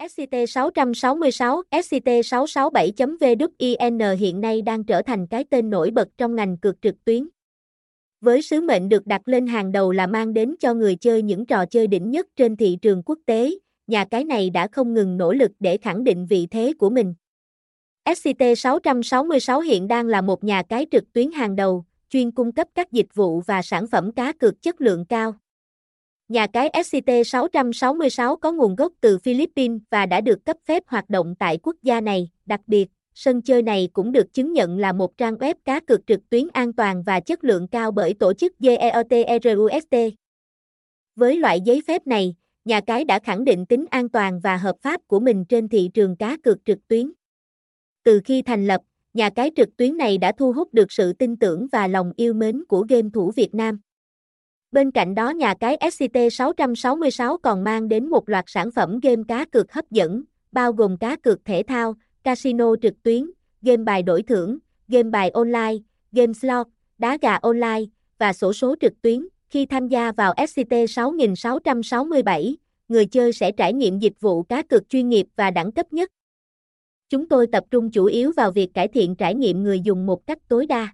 SCT-666, SCT-667.VWIN hiện nay đang trở thành cái tên nổi bật trong ngành cược trực tuyến. Với sứ mệnh được đặt lên hàng đầu là mang đến cho người chơi những trò chơi đỉnh nhất trên thị trường quốc tế, nhà cái này đã không ngừng nỗ lực để khẳng định vị thế của mình. SCT-666 hiện đang là một nhà cái trực tuyến hàng đầu, chuyên cung cấp các dịch vụ và sản phẩm cá cược chất lượng cao. Nhà cái SCT-666 có nguồn gốc từ Philippines và đã được cấp phép hoạt động tại quốc gia này, đặc biệt, sân chơi này cũng được chứng nhận là một trang web cá cược trực tuyến an toàn và chất lượng cao bởi tổ chức GEOTRUST. Với loại giấy phép này, nhà cái đã khẳng định tính an toàn và hợp pháp của mình trên thị trường cá cược trực tuyến. Từ khi thành lập, nhà cái trực tuyến này đã thu hút được sự tin tưởng và lòng yêu mến của game thủ Việt Nam. Bên cạnh đó nhà cái SCT666 còn mang đến một loạt sản phẩm game cá cược hấp dẫn, bao gồm cá cược thể thao, casino trực tuyến, game bài đổi thưởng, game bài online, game slot, đá gà online và sổ số trực tuyến. Khi tham gia vào SCT6667, người chơi sẽ trải nghiệm dịch vụ cá cược chuyên nghiệp và đẳng cấp nhất. Chúng tôi tập trung chủ yếu vào việc cải thiện trải nghiệm người dùng một cách tối đa.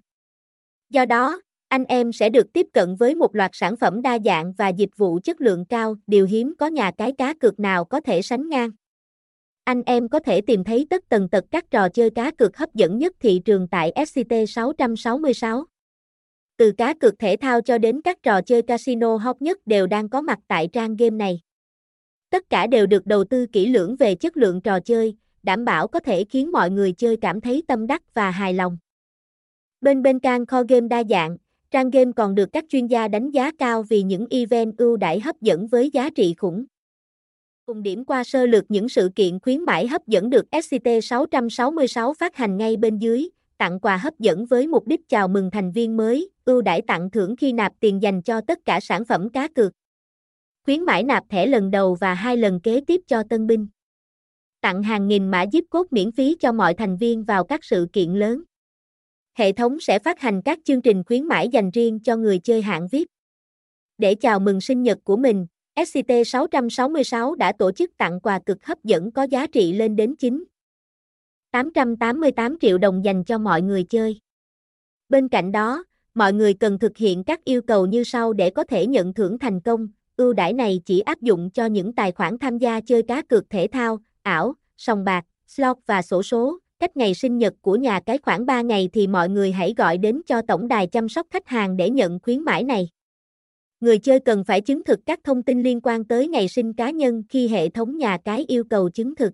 Do đó, anh em sẽ được tiếp cận với một loạt sản phẩm đa dạng và dịch vụ chất lượng cao, điều hiếm có nhà cái cá cược nào có thể sánh ngang. Anh em có thể tìm thấy tất tần tật các trò chơi cá cược hấp dẫn nhất thị trường tại SCT 666. Từ cá cược thể thao cho đến các trò chơi casino hot nhất đều đang có mặt tại trang game này. Tất cả đều được đầu tư kỹ lưỡng về chất lượng trò chơi, đảm bảo có thể khiến mọi người chơi cảm thấy tâm đắc và hài lòng. Bên bên can kho game đa dạng, trang game còn được các chuyên gia đánh giá cao vì những event ưu đãi hấp dẫn với giá trị khủng. Cùng điểm qua sơ lược những sự kiện khuyến mãi hấp dẫn được SCT 666 phát hành ngay bên dưới, tặng quà hấp dẫn với mục đích chào mừng thành viên mới, ưu đãi tặng thưởng khi nạp tiền dành cho tất cả sản phẩm cá cược. Khuyến mãi nạp thẻ lần đầu và hai lần kế tiếp cho tân binh. Tặng hàng nghìn mã giúp cốt miễn phí cho mọi thành viên vào các sự kiện lớn. Hệ thống sẽ phát hành các chương trình khuyến mãi dành riêng cho người chơi hạng VIP. Để chào mừng sinh nhật của mình, SCT-666 đã tổ chức tặng quà cực hấp dẫn có giá trị lên đến 9 888 triệu đồng dành cho mọi người chơi. Bên cạnh đó, mọi người cần thực hiện các yêu cầu như sau để có thể nhận thưởng thành công. Ưu đãi này chỉ áp dụng cho những tài khoản tham gia chơi cá cược thể thao, ảo, sòng bạc, slot và sổ số. Cách ngày sinh nhật của nhà cái khoảng 3 ngày thì mọi người hãy gọi đến cho tổng đài chăm sóc khách hàng để nhận khuyến mãi này. Người chơi cần phải chứng thực các thông tin liên quan tới ngày sinh cá nhân khi hệ thống nhà cái yêu cầu chứng thực.